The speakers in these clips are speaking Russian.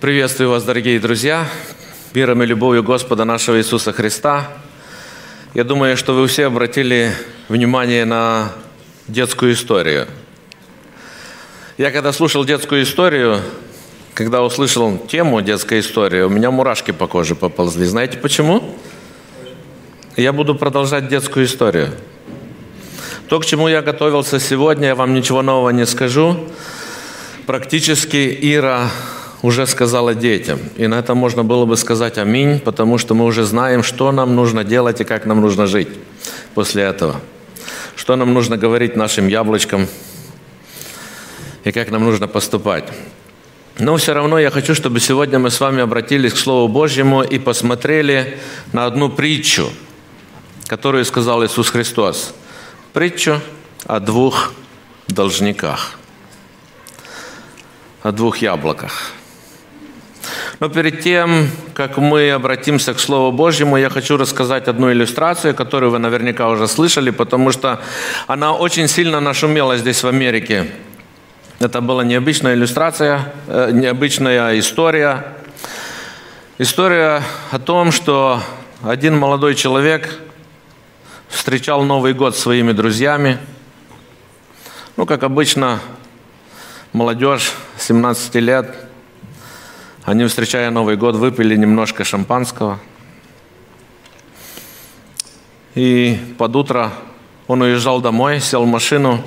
Приветствую вас, дорогие друзья, миром и любовью Господа нашего Иисуса Христа. Я думаю, что вы все обратили внимание на детскую историю. Я когда слушал детскую историю, когда услышал тему детской истории, у меня мурашки по коже поползли. Знаете почему? Я буду продолжать детскую историю. То, к чему я готовился сегодня, я вам ничего нового не скажу. Практически Ира уже сказала детям. И на это можно было бы сказать аминь, потому что мы уже знаем, что нам нужно делать и как нам нужно жить после этого. Что нам нужно говорить нашим яблочкам и как нам нужно поступать. Но все равно я хочу, чтобы сегодня мы с вами обратились к Слову Божьему и посмотрели на одну притчу, которую сказал Иисус Христос. Притчу о двух должниках, о двух яблоках – но перед тем, как мы обратимся к Слову Божьему, я хочу рассказать одну иллюстрацию, которую вы наверняка уже слышали, потому что она очень сильно нашумела здесь в Америке. Это была необычная иллюстрация, э, необычная история. История о том, что один молодой человек встречал Новый год своими друзьями. Ну, как обычно, молодежь 17 лет – они, встречая Новый год, выпили немножко шампанского. И под утро он уезжал домой, сел в машину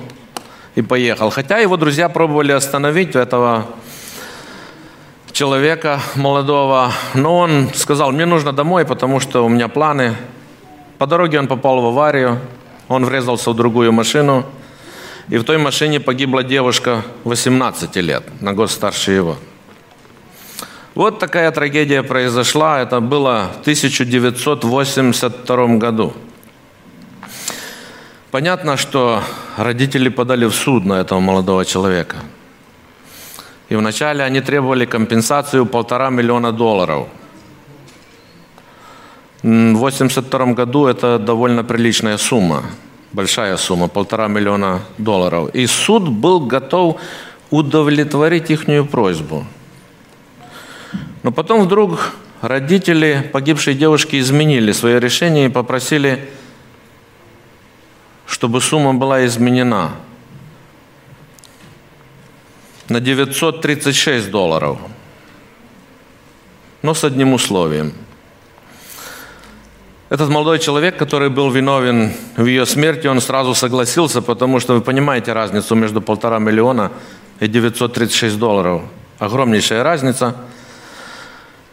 и поехал. Хотя его друзья пробовали остановить этого человека молодого, но он сказал, мне нужно домой, потому что у меня планы. По дороге он попал в аварию, он врезался в другую машину, и в той машине погибла девушка 18 лет, на год старше его. Вот такая трагедия произошла. Это было в 1982 году. Понятно, что родители подали в суд на этого молодого человека. И вначале они требовали компенсацию полтора миллиона долларов. В 1982 году это довольно приличная сумма, большая сумма, полтора миллиона долларов. И суд был готов удовлетворить их просьбу – но потом вдруг родители погибшей девушки изменили свое решение и попросили, чтобы сумма была изменена на 936 долларов. Но с одним условием. Этот молодой человек, который был виновен в ее смерти, он сразу согласился, потому что вы понимаете разницу между полтора миллиона и 936 долларов. Огромнейшая разница –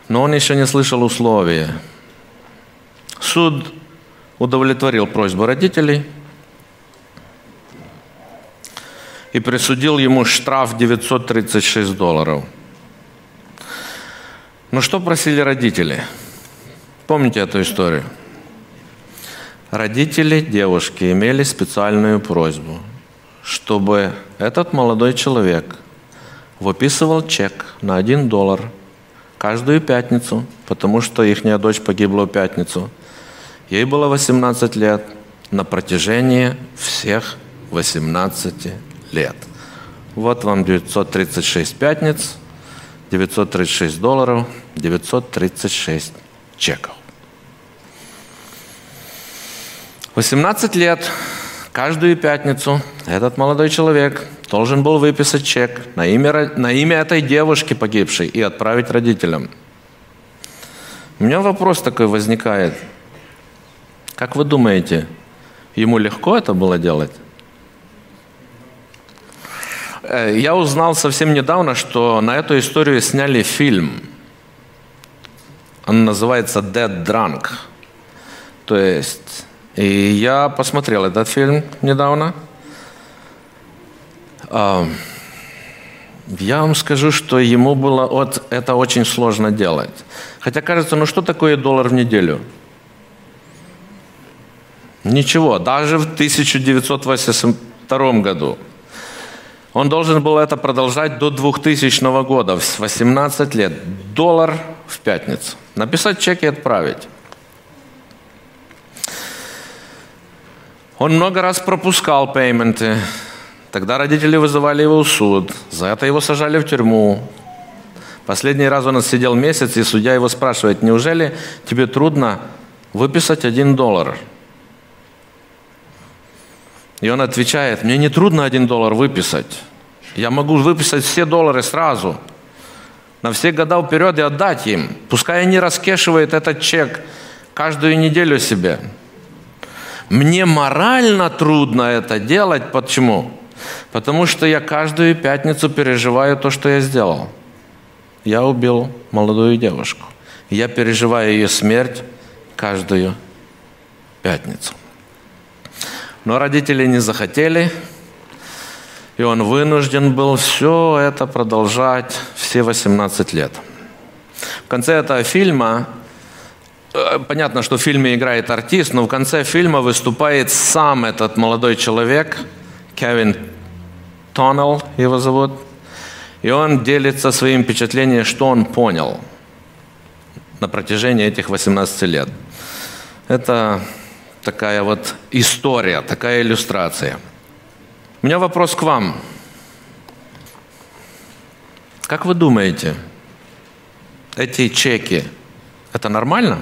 но он еще не слышал условия. Суд удовлетворил просьбу родителей и присудил ему штраф 936 долларов. Но что просили родители? Помните эту историю? Родители девушки имели специальную просьбу, чтобы этот молодой человек выписывал чек на 1 доллар – каждую пятницу, потому что их дочь погибла в пятницу. Ей было 18 лет на протяжении всех 18 лет. Вот вам 936 пятниц, 936 долларов, 936 чеков. 18 лет каждую пятницу этот молодой человек должен был выписать чек на имя, на имя этой девушки погибшей и отправить родителям. У меня вопрос такой возникает. Как вы думаете, ему легко это было делать? Э, я узнал совсем недавно, что на эту историю сняли фильм. Он называется «Dead Drunk». То есть и я посмотрел этот фильм недавно. Я вам скажу, что ему было вот это очень сложно делать. Хотя кажется, ну что такое доллар в неделю? Ничего, даже в 1982 году. Он должен был это продолжать до 2000 года, в 18 лет. Доллар в пятницу. Написать чек и отправить. Он много раз пропускал пейменты. Тогда родители вызывали его в суд. За это его сажали в тюрьму. Последний раз он сидел месяц, и судья его спрашивает, неужели тебе трудно выписать один доллар? И он отвечает, мне не трудно один доллар выписать. Я могу выписать все доллары сразу, на все года вперед и отдать им. Пускай они раскешивают этот чек каждую неделю себе. Мне морально трудно это делать. Почему? Потому что я каждую пятницу переживаю то, что я сделал. Я убил молодую девушку. Я переживаю ее смерть каждую пятницу. Но родители не захотели, и он вынужден был все это продолжать все 18 лет. В конце этого фильма, понятно, что в фильме играет артист, но в конце фильма выступает сам этот молодой человек, Кевин Тоннелл его зовут, и он делится своим впечатлением, что он понял на протяжении этих 18 лет. Это такая вот история, такая иллюстрация. У меня вопрос к вам. Как вы думаете, эти чеки, это нормально?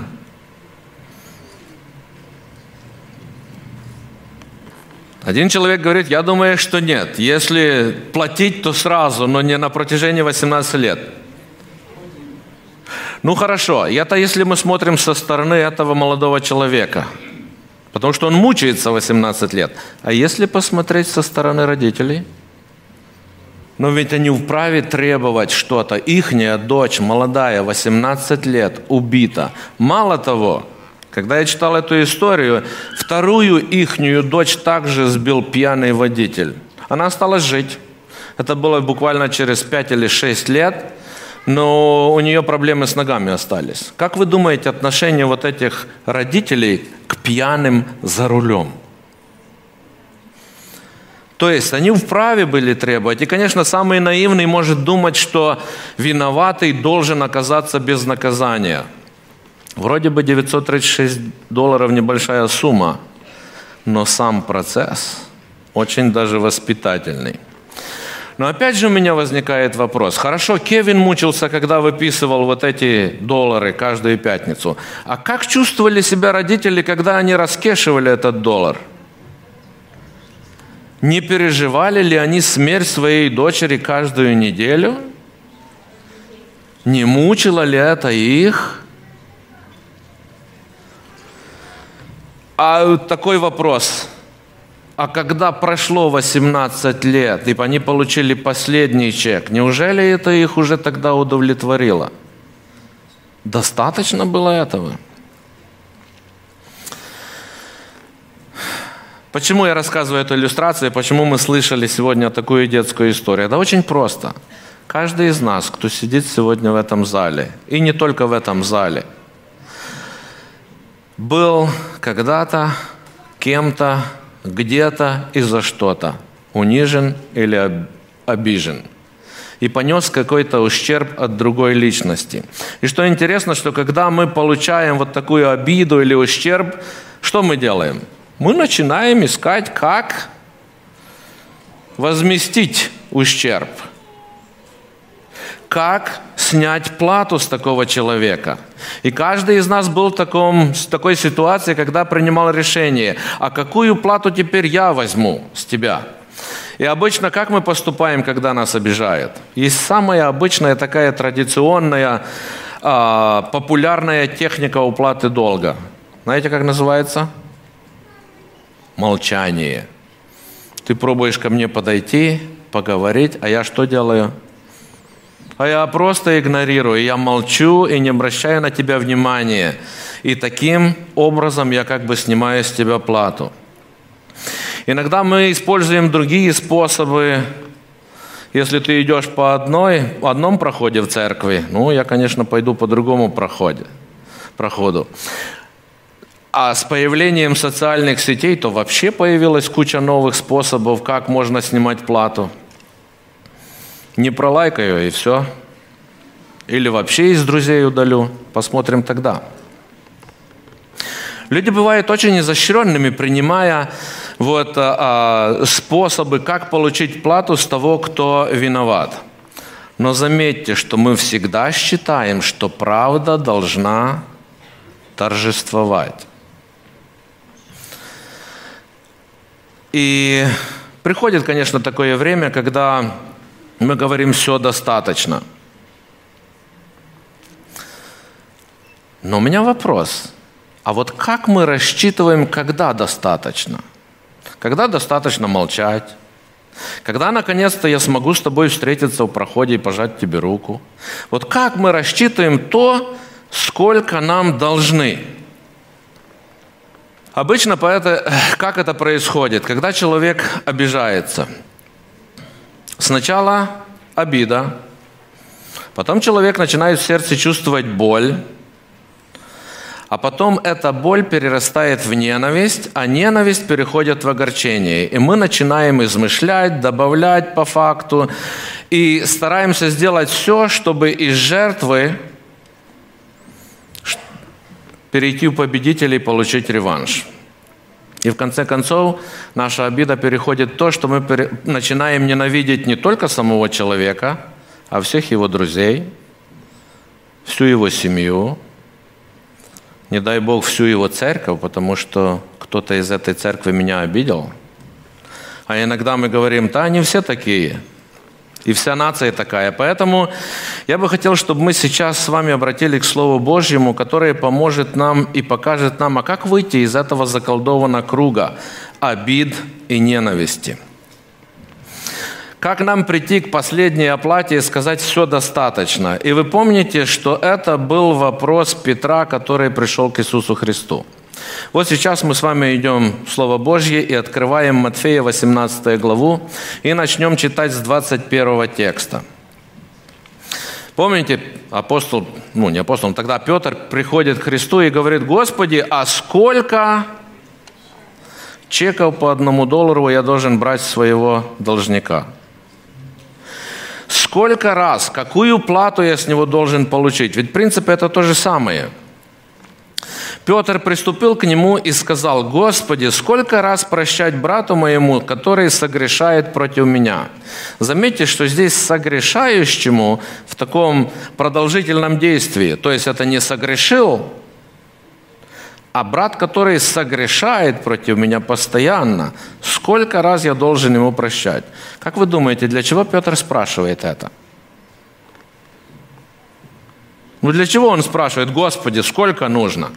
Один человек говорит, я думаю, что нет. Если платить, то сразу, но не на протяжении 18 лет. Ну хорошо, это если мы смотрим со стороны этого молодого человека – Потому что он мучается 18 лет. А если посмотреть со стороны родителей? Но ведь они вправе требовать что-то. Ихняя дочь, молодая, 18 лет, убита. Мало того, когда я читал эту историю, вторую ихнюю дочь также сбил пьяный водитель. Она осталась жить. Это было буквально через 5 или 6 лет но у нее проблемы с ногами остались. Как вы думаете, отношение вот этих родителей к пьяным за рулем? То есть они вправе были требовать. И, конечно, самый наивный может думать, что виноватый должен оказаться без наказания. Вроде бы 936 долларов небольшая сумма, но сам процесс очень даже воспитательный. Но опять же у меня возникает вопрос. Хорошо, Кевин мучился, когда выписывал вот эти доллары каждую пятницу. А как чувствовали себя родители, когда они раскешивали этот доллар? Не переживали ли они смерть своей дочери каждую неделю? Не мучило ли это их? А такой вопрос. А когда прошло 18 лет, и они получили последний чек, неужели это их уже тогда удовлетворило? Достаточно было этого? Почему я рассказываю эту иллюстрацию, почему мы слышали сегодня такую детскую историю? Да очень просто. Каждый из нас, кто сидит сегодня в этом зале, и не только в этом зале, был когда-то кем-то где-то и за что-то унижен или обижен и понес какой-то ущерб от другой личности. И что интересно, что когда мы получаем вот такую обиду или ущерб, что мы делаем? Мы начинаем искать, как возместить ущерб – как снять плату с такого человека. И каждый из нас был в, таком, в такой ситуации, когда принимал решение, а какую плату теперь я возьму с тебя? И обычно как мы поступаем, когда нас обижают? Есть самая обычная такая традиционная, э, популярная техника уплаты долга. Знаете, как называется? Молчание. Ты пробуешь ко мне подойти, поговорить, а я что делаю? А я просто игнорирую, я молчу и не обращаю на тебя внимания. И таким образом я как бы снимаю с тебя плату. Иногда мы используем другие способы. Если ты идешь по одной, одном проходе в церкви, ну, я, конечно, пойду по другому проходе, проходу. А с появлением социальных сетей, то вообще появилась куча новых способов, как можно снимать плату – не пролайкаю и все. Или вообще из друзей удалю. Посмотрим тогда. Люди бывают очень изощренными, принимая вот, а, а, способы, как получить плату с того, кто виноват. Но заметьте, что мы всегда считаем, что правда должна торжествовать. И приходит, конечно, такое время, когда мы говорим все достаточно. Но у меня вопрос. А вот как мы рассчитываем, когда достаточно? Когда достаточно молчать? Когда наконец-то я смогу с тобой встретиться в проходе и пожать тебе руку? Вот как мы рассчитываем то, сколько нам должны? Обычно поэты, как это происходит? Когда человек обижается. Сначала обида, потом человек начинает в сердце чувствовать боль, а потом эта боль перерастает в ненависть, а ненависть переходит в огорчение. И мы начинаем измышлять, добавлять по факту, и стараемся сделать все, чтобы из жертвы перейти в победителей и получить реванш. И в конце концов наша обида переходит в то, что мы начинаем ненавидеть не только самого человека, а всех его друзей, всю его семью, не дай Бог всю его церковь, потому что кто-то из этой церкви меня обидел. А иногда мы говорим, да, они все такие – и вся нация такая. Поэтому я бы хотел, чтобы мы сейчас с вами обратили к Слову Божьему, которое поможет нам и покажет нам, а как выйти из этого заколдованного круга обид и ненависти. Как нам прийти к последней оплате и сказать «все достаточно»? И вы помните, что это был вопрос Петра, который пришел к Иисусу Христу. Вот сейчас мы с вами идем в Слово Божье и открываем Матфея 18 главу и начнем читать с 21 текста. Помните, апостол, ну не апостол, тогда Петр приходит к Христу и говорит, Господи, а сколько чеков по одному доллару я должен брать своего должника? Сколько раз, какую плату я с него должен получить? Ведь в принципе это то же самое – Петр приступил к нему и сказал, «Господи, сколько раз прощать брату моему, который согрешает против меня?» Заметьте, что здесь согрешающему в таком продолжительном действии, то есть это не согрешил, а брат, который согрешает против меня постоянно, сколько раз я должен ему прощать? Как вы думаете, для чего Петр спрашивает это? Ну для чего он спрашивает, Господи, сколько нужно?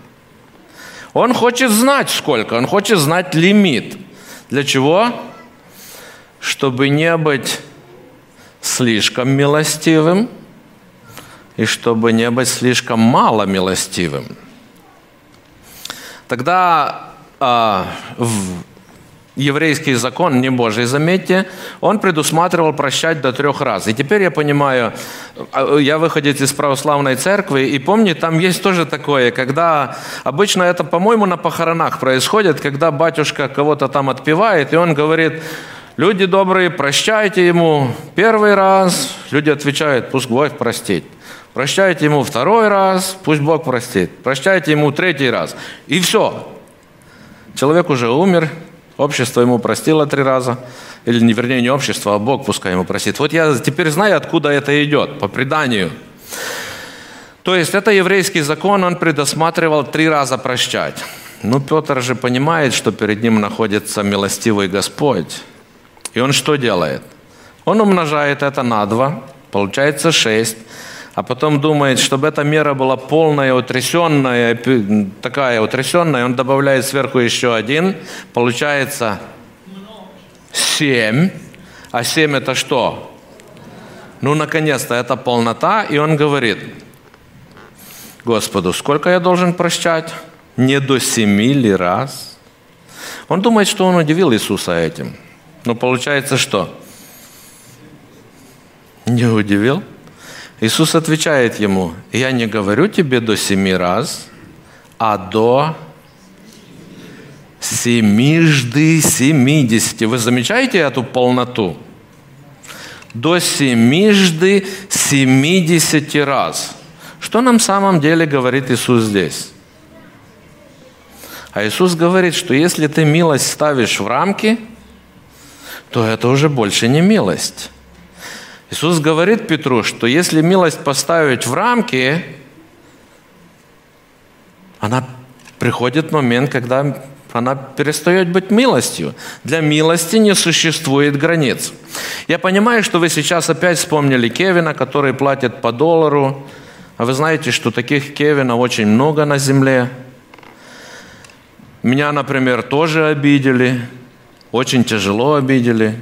Он хочет знать сколько, он хочет знать лимит. Для чего? Чтобы не быть слишком милостивым и чтобы не быть слишком мало милостивым. Тогда э, в еврейский закон, не Божий, заметьте, он предусматривал прощать до трех раз. И теперь я понимаю, а, я выходец из православной церкви, и помню, там есть тоже такое, когда обычно это, по-моему, на похоронах происходит, когда батюшка кого-то там отпевает, и он говорит, люди добрые, прощайте ему первый раз. Люди отвечают, пусть Бог простит. Прощайте ему второй раз, пусть Бог простит. Прощайте ему третий раз. И все. Человек уже умер, Общество ему простило три раза. Или, не, вернее, не общество, а Бог пускай ему простит. Вот я теперь знаю, откуда это идет, по преданию. То есть это еврейский закон, он предусматривал три раза прощать. Ну, Петр же понимает, что перед ним находится милостивый Господь. И он что делает? Он умножает это на два, получается шесть а потом думает, чтобы эта мера была полная, утрясенная, такая утрясенная, он добавляет сверху еще один, получается семь. А семь это что? Ну, наконец-то, это полнота, и он говорит, Господу, сколько я должен прощать? Не до семи ли раз? Он думает, что он удивил Иисуса этим. Но получается что? Не удивил? Иисус отвечает ему, я не говорю тебе до семи раз, а до семижды семидесяти. Вы замечаете эту полноту? До семижды семидесяти раз. Что нам в самом деле говорит Иисус здесь? А Иисус говорит, что если ты милость ставишь в рамки, то это уже больше не милость. Иисус говорит Петру, что если милость поставить в рамки, она приходит момент, когда она перестает быть милостью. Для милости не существует границ. Я понимаю, что вы сейчас опять вспомнили Кевина, который платит по доллару. А вы знаете, что таких Кевина очень много на земле. Меня, например, тоже обидели. Очень тяжело обидели.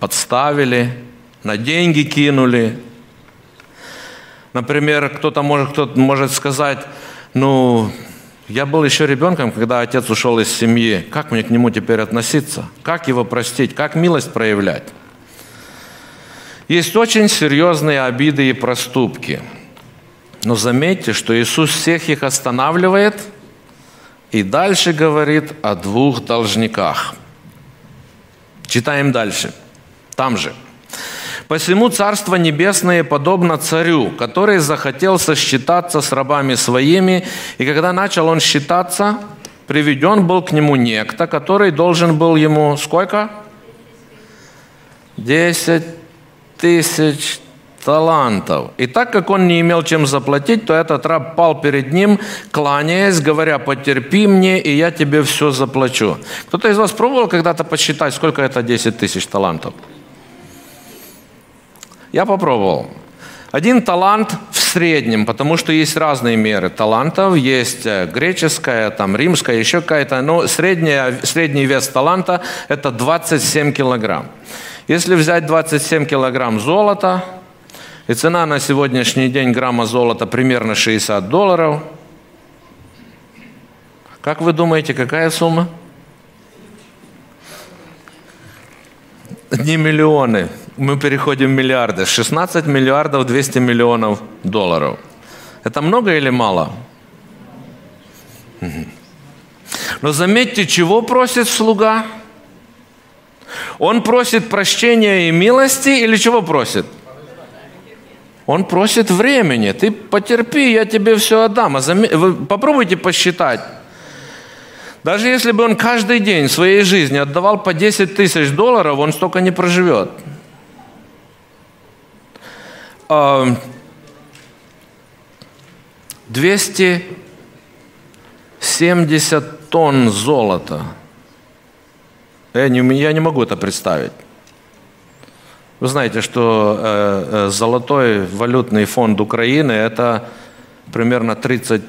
Подставили. На деньги кинули. Например, кто-то может, кто может сказать, ну, я был еще ребенком, когда отец ушел из семьи. Как мне к нему теперь относиться? Как его простить? Как милость проявлять? Есть очень серьезные обиды и проступки. Но заметьте, что Иисус всех их останавливает и дальше говорит о двух должниках. Читаем дальше. Там же. Посему Царство Небесное подобно царю, который захотел сосчитаться с рабами своими, и когда начал он считаться, приведен был к нему некто, который должен был ему сколько? Десять тысяч талантов. И так как он не имел чем заплатить, то этот раб пал перед ним, кланяясь, говоря, потерпи мне, и я тебе все заплачу. Кто-то из вас пробовал когда-то посчитать, сколько это 10 тысяч талантов? Я попробовал. Один талант в среднем, потому что есть разные меры талантов. Есть э, греческая, там, римская, еще какая-то. Но средняя, средний вес таланта – это 27 килограмм. Если взять 27 килограмм золота, и цена на сегодняшний день грамма золота примерно 60 долларов, как вы думаете, какая сумма? Не миллионы, мы переходим в миллиарды. 16 миллиардов 200 миллионов долларов. Это много или мало? Но заметьте, чего просит слуга? Он просит прощения и милости или чего просит? Он просит времени. Ты потерпи, я тебе все отдам. А зам... Вы попробуйте посчитать. Даже если бы он каждый день своей жизни отдавал по 10 тысяч долларов, он столько не проживет. 270 тонн золота. Я не, я не могу это представить. Вы знаете, что э, э, золотой валютный фонд Украины – это примерно 30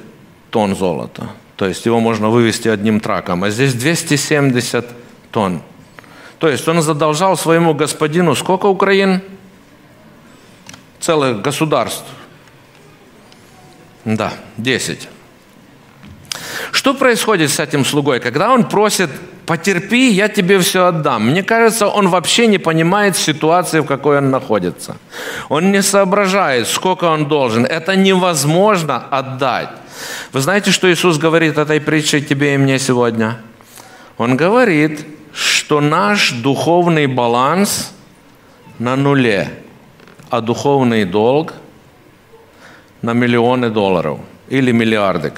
тонн золота. То есть его можно вывести одним траком. А здесь 270 тонн. То есть он задолжал своему господину сколько Украин? Целых государств. Да, 10. Что происходит с этим слугой, когда он просит, потерпи, я тебе все отдам? Мне кажется, он вообще не понимает ситуации, в какой он находится. Он не соображает, сколько он должен. Это невозможно отдать. Вы знаете, что Иисус говорит этой притчей тебе и мне сегодня? Он говорит, что наш духовный баланс на нуле – а духовный долг на миллионы долларов или миллиарды.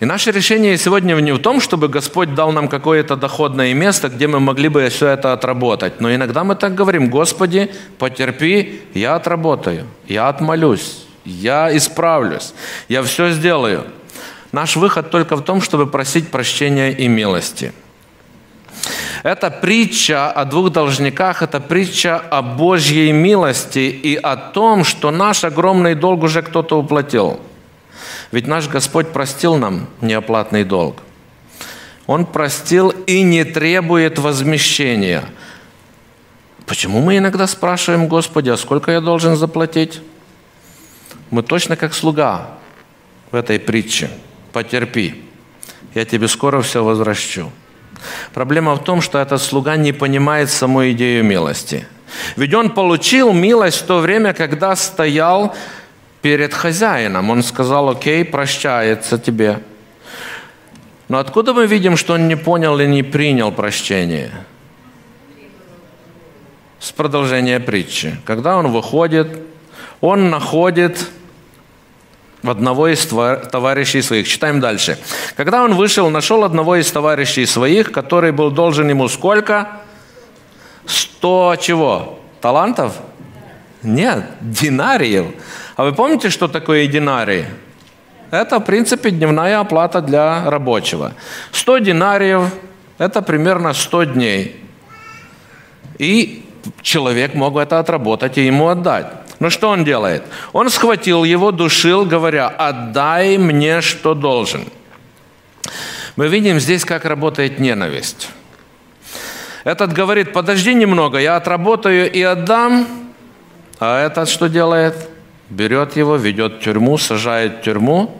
И наше решение сегодня не в том, чтобы Господь дал нам какое-то доходное место, где мы могли бы все это отработать. Но иногда мы так говорим, Господи, потерпи, я отработаю, я отмолюсь, я исправлюсь, я все сделаю. Наш выход только в том, чтобы просить прощения и милости – это притча о двух должниках, это притча о Божьей милости и о том, что наш огромный долг уже кто-то уплатил. Ведь наш Господь простил нам неоплатный долг. Он простил и не требует возмещения. Почему мы иногда спрашиваем, Господи, а сколько я должен заплатить? Мы точно как слуга в этой притче. Потерпи, я тебе скоро все возвращу. Проблема в том, что этот слуга не понимает саму идею милости. Ведь он получил милость в то время, когда стоял перед хозяином. Он сказал, окей, прощается тебе. Но откуда мы видим, что он не понял и не принял прощение? С продолжения притчи. Когда он выходит, он находит одного из товарищей своих. Читаем дальше. Когда он вышел, нашел одного из товарищей своих, который был должен ему сколько? 100 чего? Талантов? Нет, динариев. А вы помните, что такое динарий? Это, в принципе, дневная оплата для рабочего. 100 динариев – это примерно 100 дней. И человек мог это отработать и ему отдать. Но что он делает? Он схватил его, душил, говоря, «Отдай мне, что должен». Мы видим здесь, как работает ненависть. Этот говорит, подожди немного, я отработаю и отдам. А этот что делает? Берет его, ведет в тюрьму, сажает в тюрьму,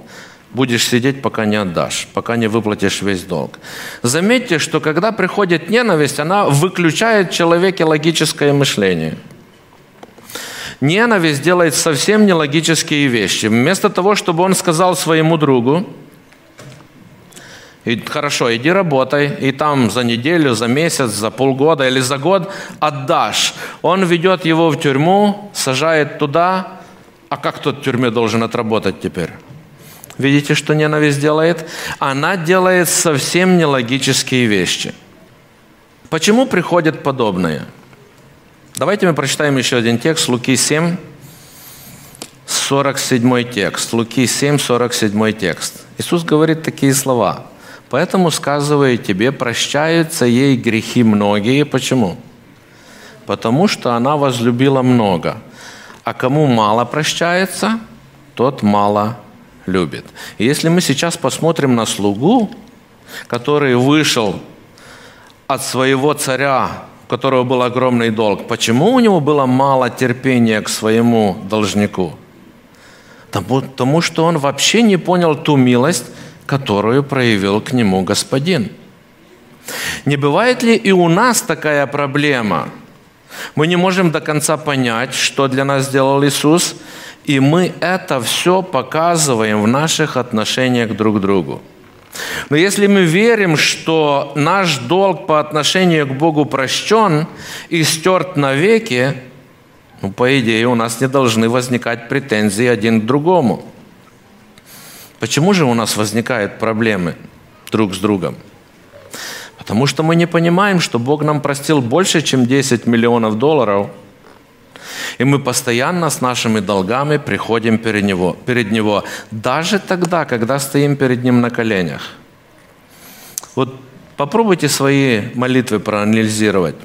будешь сидеть, пока не отдашь, пока не выплатишь весь долг. Заметьте, что когда приходит ненависть, она выключает в человеке логическое мышление – Ненависть делает совсем нелогические вещи. Вместо того, чтобы он сказал своему другу, и, хорошо, иди работай, и там за неделю, за месяц, за полгода или за год отдашь. Он ведет его в тюрьму, сажает туда, а как тот в тюрьме должен отработать теперь? Видите, что ненависть делает? Она делает совсем нелогические вещи. Почему приходят подобные? Давайте мы прочитаем еще один текст, Луки 7, 47 текст. Луки 7, 47 текст. Иисус говорит такие слова. «Поэтому, сказываю тебе, прощаются ей грехи многие». Почему? Потому что она возлюбила много. А кому мало прощается, тот мало любит. И если мы сейчас посмотрим на слугу, который вышел от своего царя у которого был огромный долг, почему у него было мало терпения к своему должнику? Потому что он вообще не понял ту милость, которую проявил к нему господин. Не бывает ли и у нас такая проблема? Мы не можем до конца понять, что для нас сделал Иисус, и мы это все показываем в наших отношениях друг к другу. Но если мы верим, что наш долг по отношению к Богу прощен и стерт навеки, ну, по идее, у нас не должны возникать претензии один к другому. Почему же у нас возникают проблемы друг с другом? Потому что мы не понимаем, что Бог нам простил больше, чем 10 миллионов долларов – и мы постоянно с нашими долгами приходим перед него, перед него, даже тогда, когда стоим перед Ним на коленях. Вот попробуйте свои молитвы проанализировать.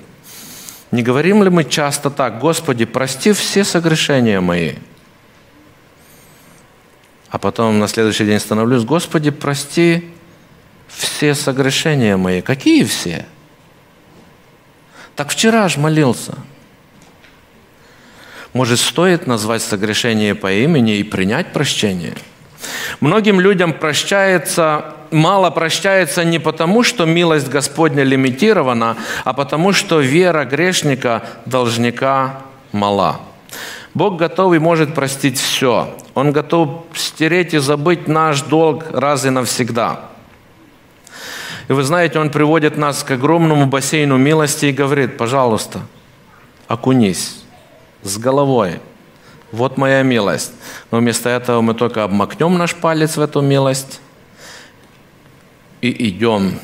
Не говорим ли мы часто так, Господи, прости все согрешения мои? А потом на следующий день становлюсь, Господи, прости все согрешения мои. Какие все? Так вчера же молился – может, стоит назвать согрешение по имени и принять прощение? Многим людям прощается, мало прощается не потому, что милость Господня лимитирована, а потому, что вера грешника, должника мала. Бог готов и может простить все. Он готов стереть и забыть наш долг раз и навсегда. И вы знаете, Он приводит нас к огромному бассейну милости и говорит, пожалуйста, окунись с головой. Вот моя милость. Но вместо этого мы только обмакнем наш палец в эту милость и идем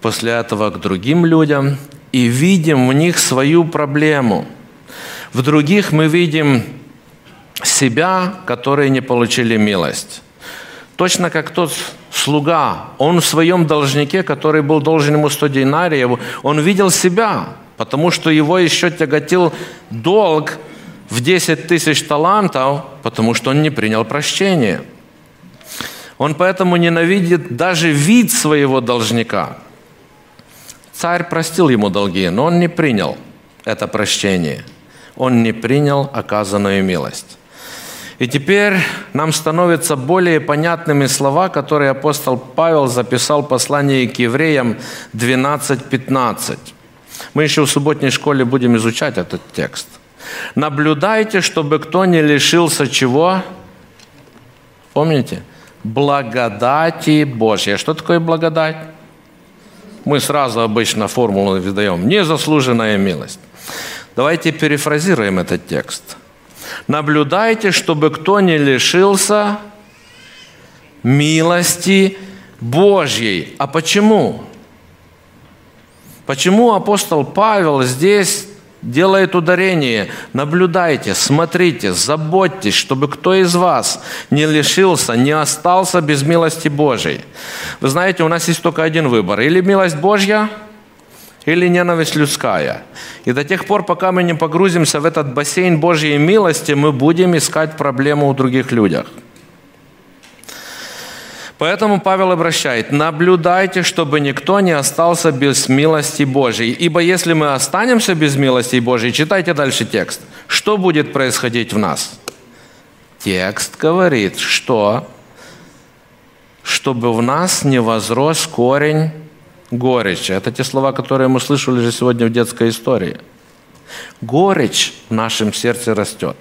после этого к другим людям и видим в них свою проблему. В других мы видим себя, которые не получили милость. Точно как тот слуга, он в своем должнике, который был должен ему 100 динариев, он видел себя – потому что его еще тяготил долг в 10 тысяч талантов, потому что он не принял прощение. Он поэтому ненавидит даже вид своего должника. Царь простил ему долги, но он не принял это прощение. Он не принял оказанную милость. И теперь нам становятся более понятными слова, которые апостол Павел записал в послании к евреям 12.15. Мы еще в субботней школе будем изучать этот текст. Наблюдайте, чтобы кто не лишился чего? Помните? Благодати Божьей. Что такое благодать? Мы сразу обычно формулу выдаем. Незаслуженная милость. Давайте перефразируем этот текст. Наблюдайте, чтобы кто не лишился милости Божьей. А почему? Почему апостол Павел здесь делает ударение. Наблюдайте, смотрите, заботьтесь, чтобы кто из вас не лишился, не остался без милости Божьей. Вы знаете, у нас есть только один выбор. Или милость Божья, или ненависть людская. И до тех пор, пока мы не погрузимся в этот бассейн Божьей милости, мы будем искать проблему у других людях – Поэтому Павел обращает, наблюдайте, чтобы никто не остался без милости Божьей. Ибо если мы останемся без милости Божьей, читайте дальше текст, что будет происходить в нас? Текст говорит, что чтобы в нас не возрос корень горечи. Это те слова, которые мы слышали же сегодня в детской истории. Горечь в нашем сердце растет.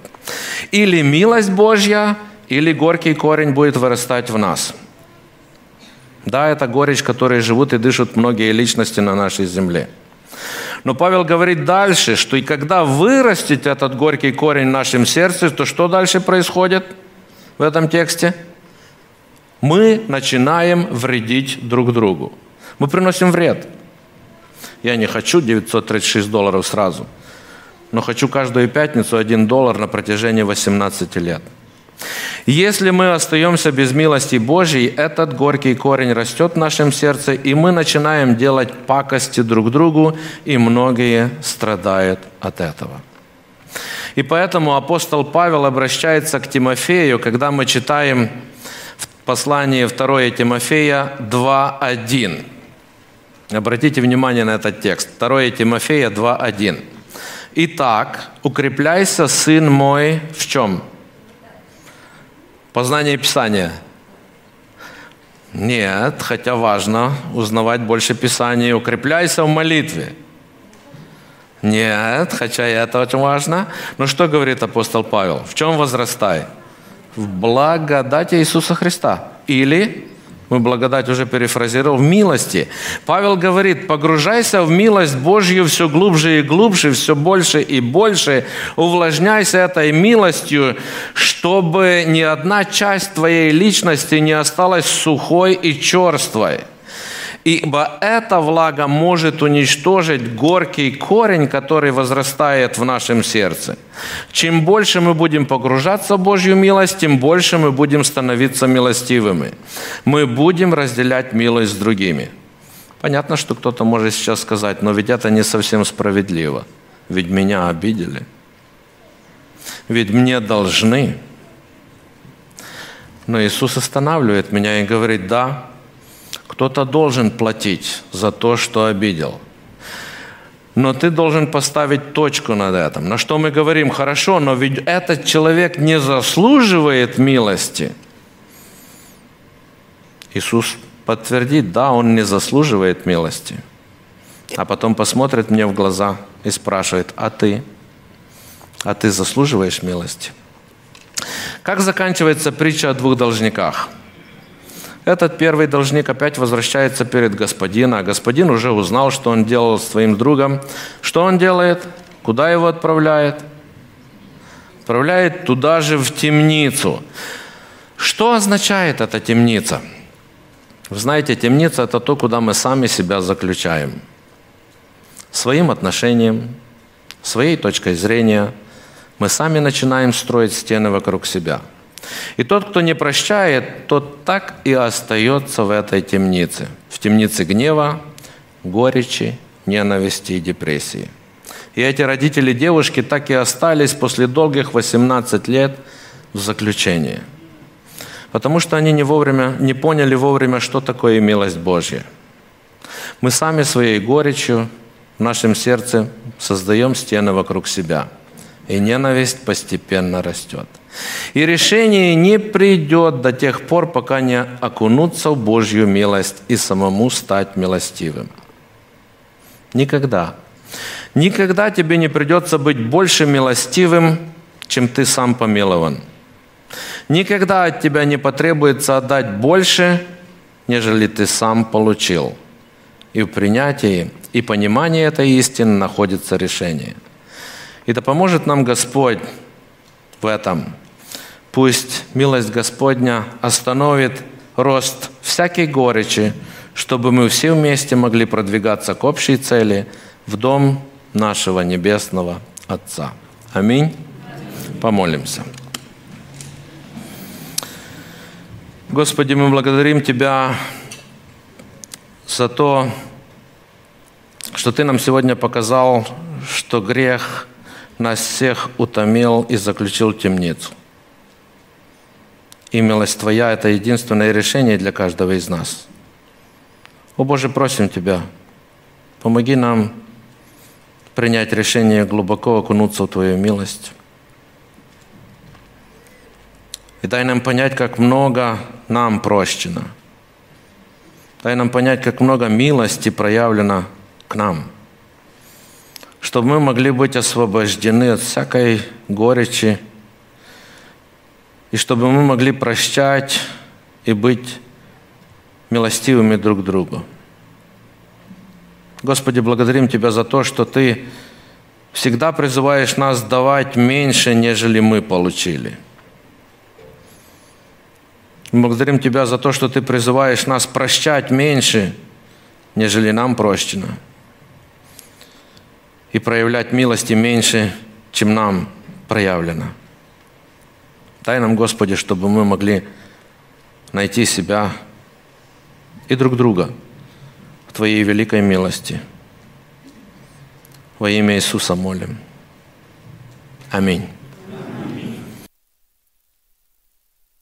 Или милость Божья, или горький корень будет вырастать в нас – да, это горечь, которой живут и дышат многие личности на нашей земле. Но Павел говорит дальше, что и когда вырастет этот горький корень в нашем сердце, то что дальше происходит в этом тексте? Мы начинаем вредить друг другу. Мы приносим вред. Я не хочу 936 долларов сразу, но хочу каждую пятницу 1 доллар на протяжении 18 лет – если мы остаемся без милости Божьей, этот горький корень растет в нашем сердце, и мы начинаем делать пакости друг другу, и многие страдают от этого. И поэтому апостол Павел обращается к Тимофею, когда мы читаем в послании 2 Тимофея 2.1. Обратите внимание на этот текст. 2 Тимофея 2.1. «Итак, укрепляйся, сын мой, в чем?» Познание Писания. Нет, хотя важно узнавать больше Писания. Укрепляйся в молитве. Нет, хотя и это очень важно. Но что говорит апостол Павел? В чем возрастай? В благодати Иисуса Христа. Или мы благодать уже перефразировал, в милости. Павел говорит, погружайся в милость Божью все глубже и глубже, все больше и больше, увлажняйся этой милостью, чтобы ни одна часть твоей личности не осталась сухой и черствой ибо эта влага может уничтожить горький корень, который возрастает в нашем сердце. Чем больше мы будем погружаться в Божью милость, тем больше мы будем становиться милостивыми. Мы будем разделять милость с другими. Понятно, что кто-то может сейчас сказать, но ведь это не совсем справедливо. Ведь меня обидели. Ведь мне должны. Но Иисус останавливает меня и говорит, да, кто-то должен платить за то, что обидел. Но ты должен поставить точку над этим. На что мы говорим, хорошо, но ведь этот человек не заслуживает милости. Иисус подтвердит, да, он не заслуживает милости. А потом посмотрит мне в глаза и спрашивает, а ты? А ты заслуживаешь милости? Как заканчивается притча о двух должниках – этот первый должник опять возвращается перед господином, а господин уже узнал, что он делал с своим другом. Что он делает? Куда его отправляет? Отправляет туда же, в темницу. Что означает эта темница? Вы знаете, темница – это то, куда мы сами себя заключаем. Своим отношением, своей точкой зрения мы сами начинаем строить стены вокруг себя – и тот, кто не прощает, тот так и остается в этой темнице. В темнице гнева, горечи, ненависти и депрессии. И эти родители девушки так и остались после долгих 18 лет в заключении. Потому что они не, вовремя, не поняли вовремя, что такое милость Божья. Мы сами своей горечью в нашем сердце создаем стены вокруг себя. И ненависть постепенно растет. И решение не придет до тех пор, пока не окунуться в Божью милость и самому стать милостивым. Никогда. Никогда тебе не придется быть больше милостивым, чем ты сам помилован. Никогда от тебя не потребуется отдать больше, нежели ты сам получил. И в принятии и понимании этой истины находится решение. И да поможет нам Господь в этом – Пусть милость Господня остановит рост всякой горечи, чтобы мы все вместе могли продвигаться к общей цели в дом нашего Небесного Отца. Аминь. Помолимся. Господи, мы благодарим Тебя за то, что Ты нам сегодня показал, что грех нас всех утомил и заключил в темницу. И милость Твоя – это единственное решение для каждого из нас. О Боже, просим Тебя, помоги нам принять решение глубоко окунуться в Твою милость. И дай нам понять, как много нам прощено. Дай нам понять, как много милости проявлено к нам. Чтобы мы могли быть освобождены от всякой горечи, и чтобы мы могли прощать и быть милостивыми друг другу. Господи, благодарим Тебя за то, что Ты всегда призываешь нас давать меньше, нежели мы получили. Благодарим Тебя за то, что Ты призываешь нас прощать меньше, нежели нам прощено. И проявлять милости меньше, чем нам проявлено. Дай нам, Господи, чтобы мы могли найти себя и друг друга в Твоей великой милости. Во имя Иисуса молим. Аминь.